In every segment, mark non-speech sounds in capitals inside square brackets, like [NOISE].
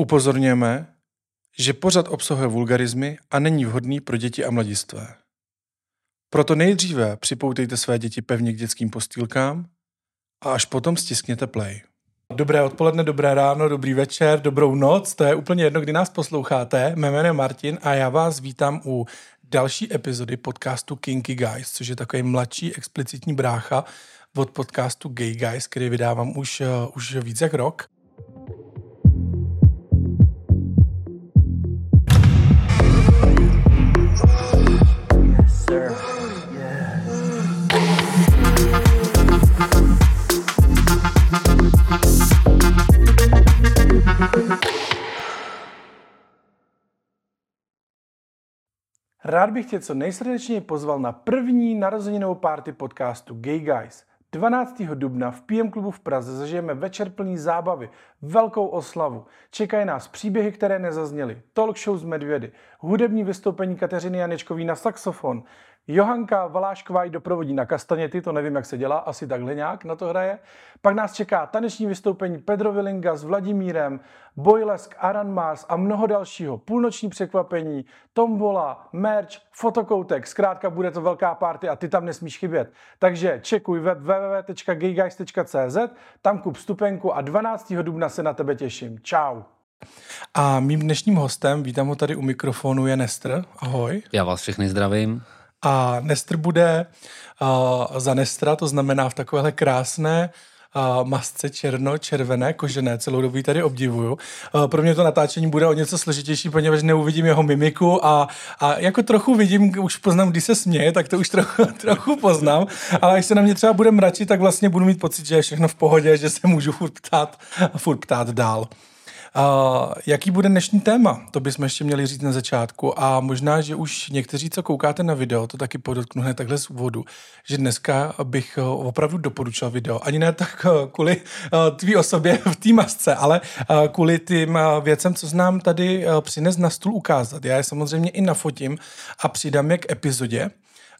Upozorňujeme, že pořad obsahuje vulgarizmy a není vhodný pro děti a mladistvé. Proto nejdříve připoutejte své děti pevně k dětským postýlkám a až potom stiskněte play. Dobré odpoledne, dobré ráno, dobrý večer, dobrou noc, to je úplně jedno, kdy nás posloucháte. Mé jméno je Martin a já vás vítám u další epizody podcastu Kinky Guys, což je takový mladší explicitní brácha od podcastu Gay Guys, který vydávám už, uh, už víc jak rok. Rád bych tě co nejsrdečněji pozval na první narozeninovou party podcastu Gay Guys. 12. dubna v PM klubu v Praze zažijeme večer plný zábavy, velkou oslavu. Čekají nás příběhy, které nezazněly, talk show z Medvědy, hudební vystoupení Kateřiny Janečkový na saxofon, Johanka Valášková ji doprovodí na kastaněty, to nevím, jak se dělá, asi takhle nějak na to hraje. Pak nás čeká taneční vystoupení Pedro Vilinga s Vladimírem, Bojlesk, Aran Mars a mnoho dalšího. Půlnoční překvapení, tombola, merch, fotokoutek, zkrátka bude to velká party a ty tam nesmíš chybět. Takže čekuj web www.gayguys.cz, tam kup vstupenku a 12. dubna se na tebe těším. Čau. A mým dnešním hostem, vítám ho tady u mikrofonu, je Nestr. Ahoj. Já vás všechny zdravím. A Nestr bude uh, za Nestra, to znamená v takovéhle krásné uh, masce černo-červené, kožené, celou dobu tady obdivuju. Uh, pro mě to natáčení bude o něco složitější, poněvadž neuvidím jeho mimiku a, a jako trochu vidím, už poznám, když se směje, tak to už trochu, [LAUGHS] trochu poznám, ale až se na mě třeba bude mračit, tak vlastně budu mít pocit, že je všechno v pohodě, že se můžu furt ptát, furt ptát dál. Uh, jaký bude dnešní téma? To bychom ještě měli říct na začátku. A možná, že už někteří, co koukáte na video, to taky podotknu hned takhle z úvodu, že dneska bych opravdu doporučil video. Ani ne tak kvůli uh, tvý osobě v té masce, ale kvůli tím věcem, co znám tady přines na stůl ukázat. Já je samozřejmě i nafotím a přidám je k epizodě.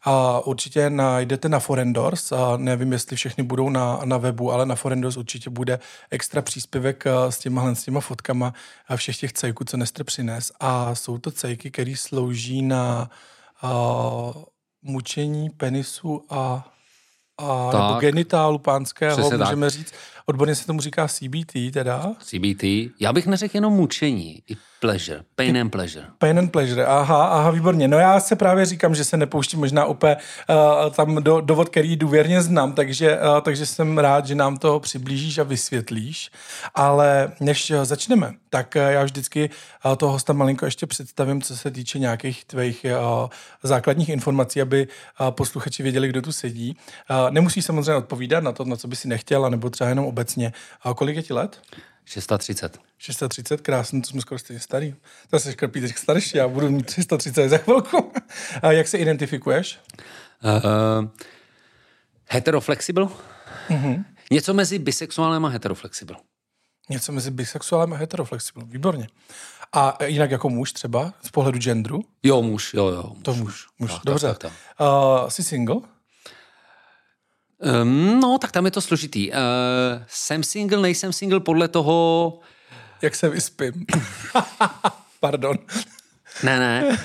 A určitě najdete na Forendors, a nevím, jestli všechny budou na, na webu, ale na Forendors určitě bude extra příspěvek eh, s těma, s těma fotkama všech těch cejků, co Nestr přines. A jsou to cejky, které slouží na a, mučení penisu a a, tak, nebo genitálu pánského, můžeme tak. říct. Odborně se tomu říká CBT teda. CBT. Já bych neřekl jenom mučení, i pleasure, pain and pleasure. Pain and pleasure, aha, aha, výborně. No já se právě říkám, že se nepouštím možná úplně uh, tam do, dovod, který důvěrně znám, takže, uh, takže jsem rád, že nám to přiblížíš a vysvětlíš. Ale než uh, začneme, tak uh, já vždycky uh, toho hosta malinko ještě představím, co se týče nějakých tvých uh, základních informací, aby uh, posluchači věděli, kdo tu sedí. Uh, nemusí samozřejmě odpovídat na to, na co by si nechtěl, nebo třeba jenom obecně. A kolik je ti let? 630. 630, krásně, to jsme skoro stejně starý. To se škrpí teď starší, já budu mít 330 za chvilku. [LAUGHS] A jak se identifikuješ? Uh, heteroflexible. Uh-huh. Něco mezi bisexuálem a heteroflexible. Něco mezi bisexuálem a heteroflexible, výborně. A jinak jako muž třeba, z pohledu genderu? Jo, muž, jo, jo. Muž. To muž, muž. Tak, Dobře. Tak, tak, tak. Uh, jsi single? Um, no, tak tam je to složitý. Uh, jsem single, nejsem single podle toho... Jak se vyspím. [LAUGHS] Pardon. Ne, ne. Uh,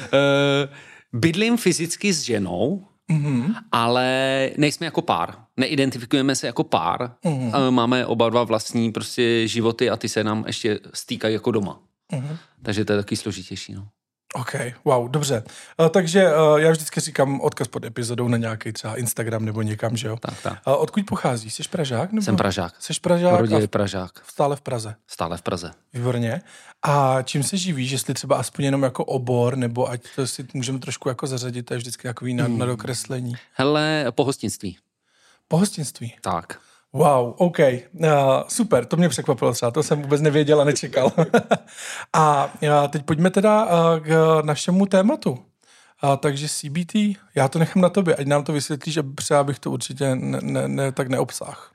bydlím fyzicky s ženou, mm-hmm. ale nejsme jako pár. Neidentifikujeme se jako pár. Mm-hmm. Uh, máme oba dva vlastní prostě životy a ty se nám ještě stýkají jako doma. Mm-hmm. Takže to je taky složitější. No. OK, wow, dobře. Uh, takže uh, já vždycky říkám odkaz pod epizodou na nějaký třeba Instagram nebo někam, že jo? Tak, tak. Uh, odkud pocházíš? Jsi Pražák? Nebo? Jsem Pražák. Jsi Pražák? Rodě Pražák. Stále v Praze? Stále v Praze. Výborně. A čím se živíš, jestli třeba aspoň jenom jako obor, nebo ať to si můžeme trošku jako zařadit, to je vždycky takový na, hmm. na dokreslení. Hele, pohostinství. Pohostinství? Tak. Wow, OK, uh, super, to mě překvapilo třeba, to jsem vůbec nevěděl a nečekal. [LAUGHS] a uh, teď pojďme teda uh, k našemu tématu. Uh, takže CBT, já to nechám na tobě, ať nám to vysvětlíš, že třeba bych to určitě ne, ne, ne, tak neobsáh.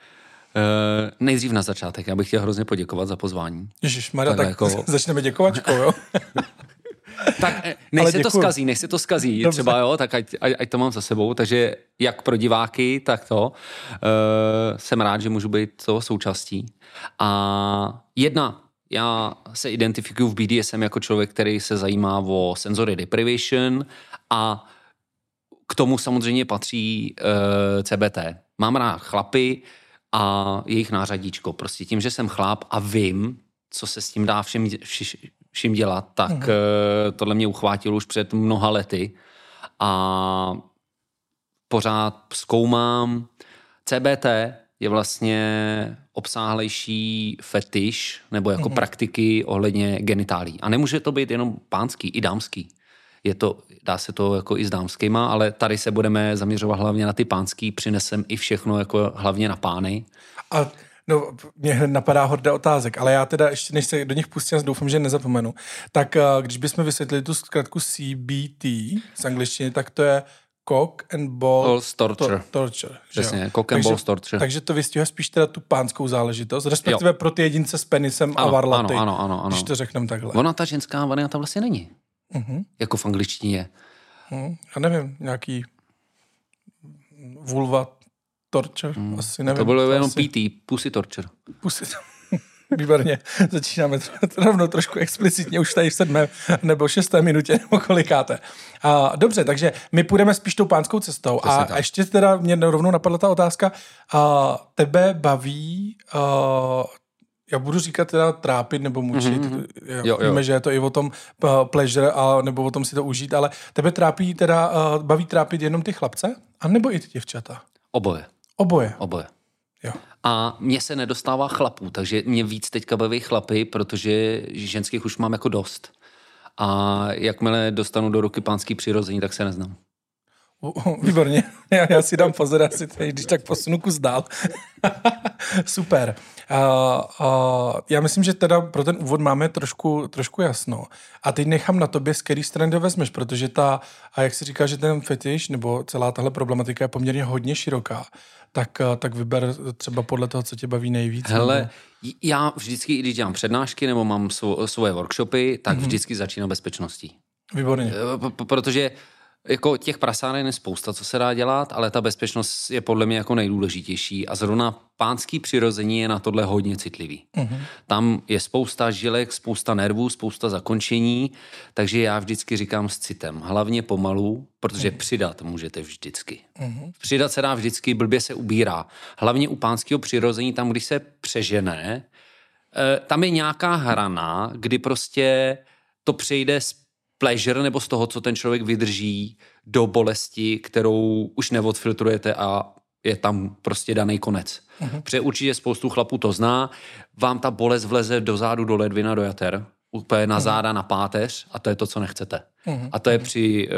Uh, nejdřív na začátek, já bych chtěl hrozně poděkovat za pozvání. Ježíš, Mara, tak, tak jako... [LAUGHS] začneme děkovačkou, jo? [LAUGHS] tak eh, [LAUGHS] než se to skazí, než se to skazí Dobře. třeba, jo, tak ať, ať, ať to mám za sebou. Takže jak pro diváky, tak to. Uh, jsem rád, že můžu být toho součástí. A jedna já se identifikuju v BDSM jako člověk, který se zajímá o sensory deprivation a k tomu samozřejmě patří uh, CBT. Mám rád chlapy a jejich nářadíčko. Prostě tím, že jsem chlap a vím, co se s tím dá všem, všim dělat, tak mm. tohle mě uchvátilo už před mnoha lety a pořád zkoumám. CBT je vlastně obsáhlejší fetiš nebo jako mm-hmm. praktiky ohledně genitálí. A nemůže to být jenom pánský, i dámský. Je to, dá se to jako i s dámskýma, ale tady se budeme zaměřovat hlavně na ty pánský, přinesem i všechno jako hlavně na pány. A No, mě hned napadá horda otázek, ale já teda ještě, než se do nich pustím, doufám, že nezapomenu. Tak eh, když bychom vysvětlili tu zkratku CBT z angličtiny, tak to je cock and ball balls torture. To, torture Přesně, cock and takže, balls torture. Takže to vystihuje spíš teda tu pánskou záležitost, respektive jo. pro ty jedince s penisem ano, a varlaty. Ano, ano, ano, ano. Když to řekneme takhle. Ona ta ženská varianta vlastně není. Uh-huh. Jako v angličtině. Uh-huh. Já nevím, nějaký vulva torture, hmm. asi nevím. To bylo to jenom asi... PT, pussy torture. Pussy [LAUGHS] Výborně, začínáme rovnou trošku explicitně, už tady v sedmé nebo šesté minutě, nebo kolikáte. A, dobře, takže my půjdeme spíš tou pánskou cestou. a tak. ještě teda mě rovnou napadla ta otázka, a, tebe baví a, já budu říkat teda trápit nebo mučit. Mm-hmm. Jo, jo. Víme, že je to i o tom uh, pleasure a nebo o tom si to užít, ale tebe trápí teda, uh, baví trápit jenom ty chlapce? A nebo i ty děvčata? Oboje. Oboje. Oboje. Jo. A mně se nedostává chlapů, takže mě víc teďka baví chlapy, protože ženských už mám jako dost. A jakmile dostanu do ruky pánský přirození, tak se neznám. Výborně, [LAUGHS] já, já si dám pozor, asi tady, když tak posunu kus dál. [LAUGHS] Super. Uh, uh, já myslím, že teda pro ten úvod máme trošku, trošku jasno. A teď nechám na tobě, z který strany to vezmeš, protože ta, a jak si říká, že ten fetiš nebo celá tahle problematika je poměrně hodně široká, tak, tak vyber třeba podle toho, co tě baví nejvíc. Hele, nebo... já vždycky, když dělám přednášky nebo mám svoje workshopy, tak mm-hmm. vždycky začínám bezpečností. Výborně. Protože jako těch prasáren je spousta, co se dá dělat, ale ta bezpečnost je podle mě jako nejdůležitější a zrovna pánský přirození je na tohle hodně citlivý. Uh-huh. Tam je spousta žilek, spousta nervů, spousta zakončení, takže já vždycky říkám s citem, hlavně pomalu, protože uh-huh. přidat můžete vždycky. Uh-huh. Přidat se dá vždycky, blbě se ubírá. Hlavně u pánského přirození, tam, když se přežené, eh, tam je nějaká hrana, kdy prostě to přejde z pleasure nebo z toho, co ten člověk vydrží do bolesti, kterou už neodfiltrujete a je tam prostě daný konec. Uh-huh. Protože určitě spoustu chlapů to zná, vám ta bolest vleze do zádu, do ledvina, do jater, úplně na uh-huh. záda, na páteř a to je to, co nechcete. Uh-huh. A to je při uh,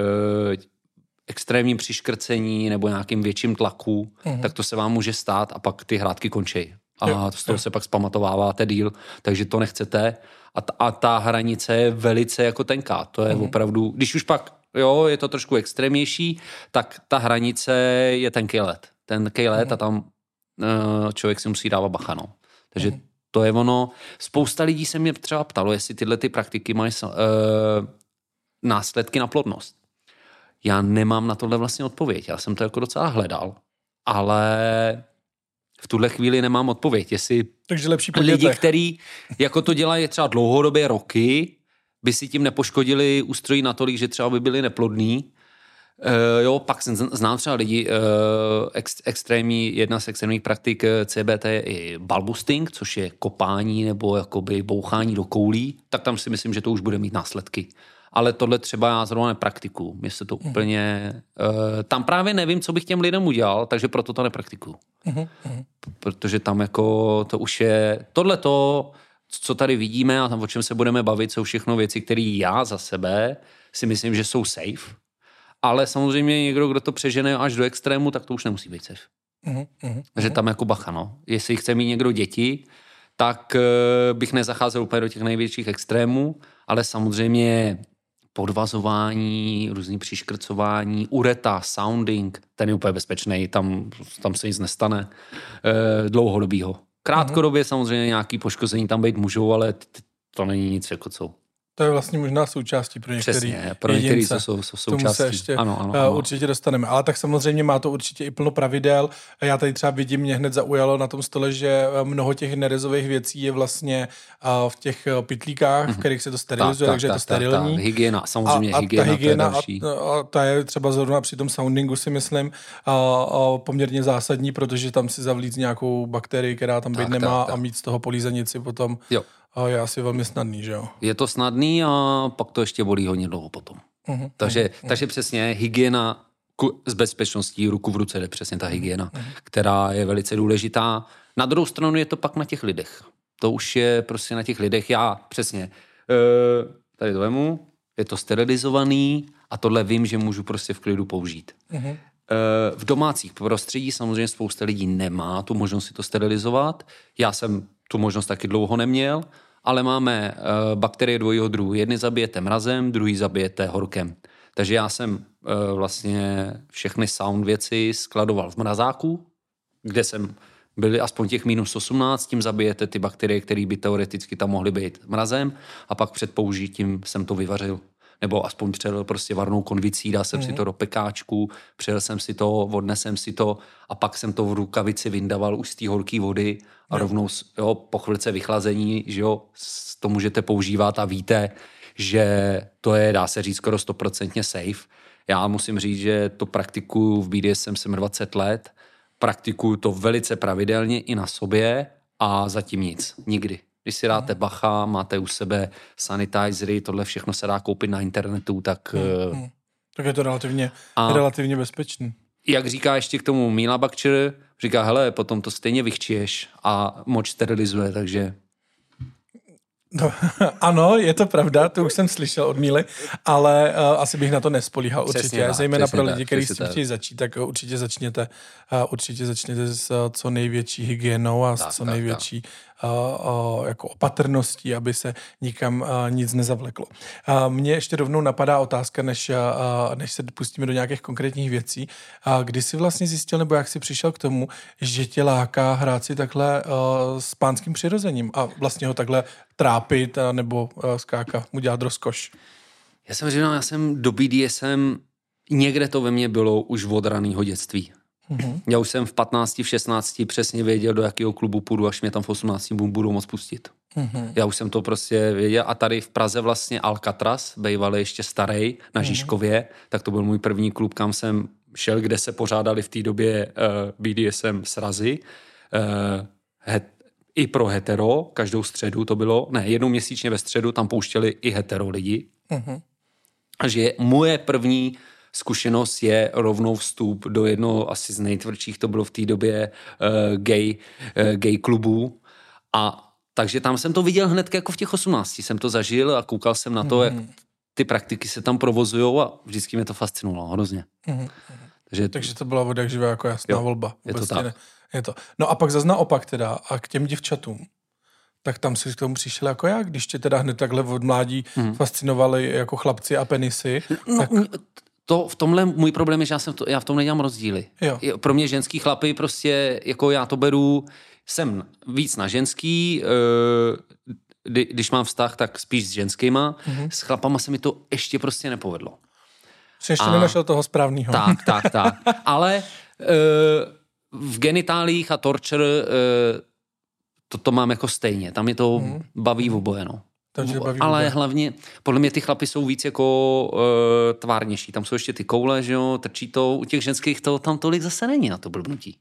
extrémním přiškrcení nebo nějakým větším tlaku, uh-huh. tak to se vám může stát a pak ty hrádky končí. A jo, z toho jo. se pak zpamatováváte díl, takže to nechcete a, ta, a ta hranice je velice jako tenká. To je mm. opravdu, když už pak, jo, je to trošku extrémnější, tak ta hranice je tenký let. Tenký let mm. a tam uh, člověk si musí dávat bacha, no. Takže mm. to je ono. Spousta lidí se mě třeba ptalo, jestli tyhle ty praktiky mají uh, následky na plodnost. Já nemám na tohle vlastně odpověď. Já jsem to jako docela hledal, ale v tuhle chvíli nemám odpověď, jestli Takže lepší lidi, kteří jako to dělají třeba dlouhodobě roky, by si tím nepoškodili ústrojí natolik, že třeba by byli neplodní. Uh, jo, pak jsem znám třeba lidi, uh, ex, extrémní, jedna z extrémních praktik eh, CBT je i balbusting, což je kopání nebo jakoby bouchání do koulí, tak tam si myslím, že to už bude mít následky ale tohle třeba já zrovna nepraktikuju. Mně se to uh-huh. úplně... Uh, tam právě nevím, co bych těm lidem udělal, takže proto to nepraktikuju. Uh-huh. Protože tam jako to už je... Tohle to, co tady vidíme a tam o čem se budeme bavit, jsou všechno věci, které já za sebe si myslím, že jsou safe. Ale samozřejmě někdo, kdo to přežene až do extrému, tak to už nemusí být safe. Uh-huh. uh-huh. Takže tam jako bacha, no. Jestli chce mít někdo děti, tak uh, bych nezacházel úplně do těch největších extrémů, ale samozřejmě podvazování, různý přiškrcování, ureta, sounding, ten je úplně bezpečný, tam, tam se nic nestane e, dlouhodobýho. Krátkodobě mm-hmm. samozřejmě nějaký poškození tam být můžou, ale to není nic jako co. To je vlastně možná součástí pro některý Přesně, pro některý jsou, jsou, jsou tomu se součástí. ještě ano, ano, eh, ano. určitě dostaneme. Ale tak samozřejmě má to určitě i plno pravidel. Já tady třeba vidím, mě hned zaujalo na tom stole, že eh, mnoho těch nerezových věcí je vlastně eh, v těch pytlíkách, v kterých se to sterilizuje, takže je to sterilní. Tak, hygiena, samozřejmě a, a hygiena, ta hygiena to je další. a, a ta je třeba zrovna při tom soundingu si myslím a, a poměrně zásadní, protože tam si zavlít nějakou bakterii, která tam být Tak, nemá tak, tak. a mít z toho polízenici potom Jo. A je asi velmi snadný, že jo? Je to snadný a pak to ještě bolí hodně dlouho potom. Mhm, Takže, takže přesně hygiena s bezpečností ruku v ruce jde přesně ta hygiena, která je velice důležitá. Na druhou stranu je to pak na těch lidech. To už je prostě na těch lidech. Já přesně, eh, tady to vemu, je to sterilizovaný a tohle vím, že můžu prostě v klidu použít. Mhm. Eh, V domácích prostředí samozřejmě spousta lidí nemá tu možnost si to sterilizovat. Já jsem tu možnost taky dlouho neměl, ale máme eh, bakterie dvojího druhu. Jedny zabijete mrazem, druhý zabijete horkem. Takže já jsem eh, vlastně všechny sound věci skladoval v mrazáku, kde jsem byli aspoň těch minus 18, tím zabijete ty bakterie, které by teoreticky tam mohly být mrazem a pak před použitím jsem to vyvařil. Nebo aspoň přelil prostě varnou konvicí, dal jsem mm. si to do pekáčku, přijel jsem si to, odnesem si to a pak jsem to v rukavici vyndaval už z té horké vody a rovnou s- jo, po chvilce vychlazení, že jo, to můžete používat a víte, že to je, dá se říct, skoro stoprocentně safe. Já musím říct, že to praktikuju v BDSM jsem 20 let, praktikuju to velice pravidelně i na sobě a zatím nic, nikdy. Když si dáte bacha, máte u sebe sanitizery, tohle všechno se dá koupit na internetu, tak eh, Tak je to relativně, A- relativně bezpečný. jak říká ještě k tomu Míla Bakčer, říká, hele, potom to stejně vychčiješ a moč sterilizuje, takže No, [LAUGHS] ano, je to pravda, to už jsem slyšel od Míly, ale uh, asi bych na to nespolíhal Přesně určitě. tak, Zejména přesně pro lidi, kteří s přesně tím chtějí začít, tak určitě začněte, uh, určitě začněte s uh, co největší hygienou a Tak, s co tak, největší uh, uh, jako opatrností, aby se nikam uh, nic nezavleklo. Uh, mně ještě rovnou napadá otázka, než, uh, než se pustíme do nějakých konkrétních věcí. Uh, kdy jsi vlastně zjistil, nebo jak jsi přišel k tomu, že tě láká hrát si takhle uh, s pánským přirozením a vlastně ho takhle trápit a nebo uh, skáka, mu dělat rozkoš. já jsem říkal, já jsem do BDSM, někde to ve mně bylo už od raného dětství. Mm-hmm. Já už jsem v 15, v 16 přesně věděl, do jakého klubu půjdu, až mě tam v 18 bu- budou moc pustit. Mm-hmm. Já už jsem to prostě věděl a tady v Praze vlastně Alcatraz, bývalý ještě starý na Žižkově, tak to byl můj první klub, kam jsem šel, kde se pořádali v té době uh, BDSM srazy. Uh, het, I pro hetero, každou středu to bylo, ne, jednou měsíčně ve středu tam pouštěli i hetero lidi. A že moje první zkušenost je rovnou vstup do jednoho asi z nejtvrdších, to bylo v té době uh, gay, uh, gay klubů. A takže tam jsem to viděl hned jako v těch 18. Jsem to zažil a koukal jsem na to, mm. jak ty praktiky se tam provozují a vždycky mě to fascinovalo hrozně. Mm. Takže, Takže to byla voda živa jako jasná Jo, volba. je to Vůbec tak. Ne, je to. No a pak zase naopak teda a k těm děvčatům. Tak tam si k tomu přišel jako já, když tě teda hned takhle od mládí hmm. fascinovali jako chlapci a penisy. no, tak, to v tomhle můj problém je, že já, jsem to, já v tom nedělám rozdíly. Jo. Pro mě ženský chlapy prostě, jako já to beru, jsem víc na ženský, eh, kdy, když mám vztah, tak spíš s ženskýma. Mm-hmm. S chlapama se mi to ještě prostě nepovedlo. jsi ještě a- nenašel toho správného. Tak, tak, tak. [LAUGHS] Ale uh, v genitálích a torture uh, to, to mám jako stejně. Tam je to hmm. baví v oboje, no. Takže baví Ale oboje. hlavně, podle mě ty chlapy jsou víc jako uh, tvárnější. Tam jsou ještě ty koule, že jo, trčí to. U těch ženských to tam tolik zase není na to blbnutí.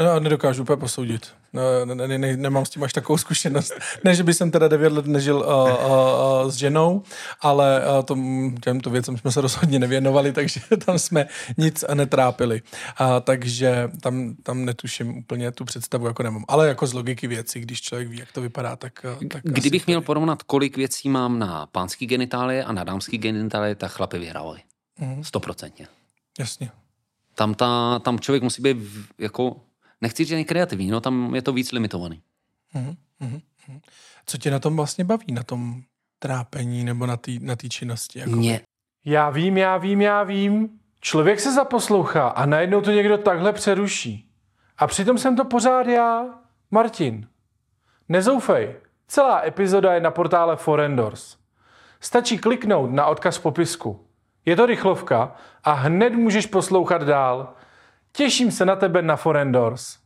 No, nedokážu úplně posoudit. Ne, ne, ne, ne, nemám s tím až takovou zkušenost. Ne, že bych jsem teda 9 let nežil uh, uh, uh, s ženou, ale uh, tom, těmto věcem jsme se rozhodně nevěnovali, takže [LAUGHS] tam jsme nic netrápili. Uh, takže tam, tam netuším úplně tu představu, jako nemám. Ale jako z logiky věcí, když člověk ví, jak to vypadá, tak... uh, tak Kdybych asi měl porovnat, kolik věcí mám na pánský genitálie a na dámský genitálie, tak chlapy vyhrávali. Stoprocentně. Jasně. Tam, ta, tam člověk musí být jako, nechci říct, že kreativní, no tam je to víc limitovaný. Co tě na tom vlastně baví, na tom trápení nebo na té na tý činnosti? Jako? Mě, Já vím, já vím, já vím. Člověk se zaposlouchá a najednou to někdo takhle přeruší. A přitom jsem to pořád já, Martin. Nezoufej. Celá epizoda je na portále Forendors. Stačí kliknout na odkaz v popisku. Je to rychlovka a hned můžeš poslouchat dál. Těším se na tebe na Forendors.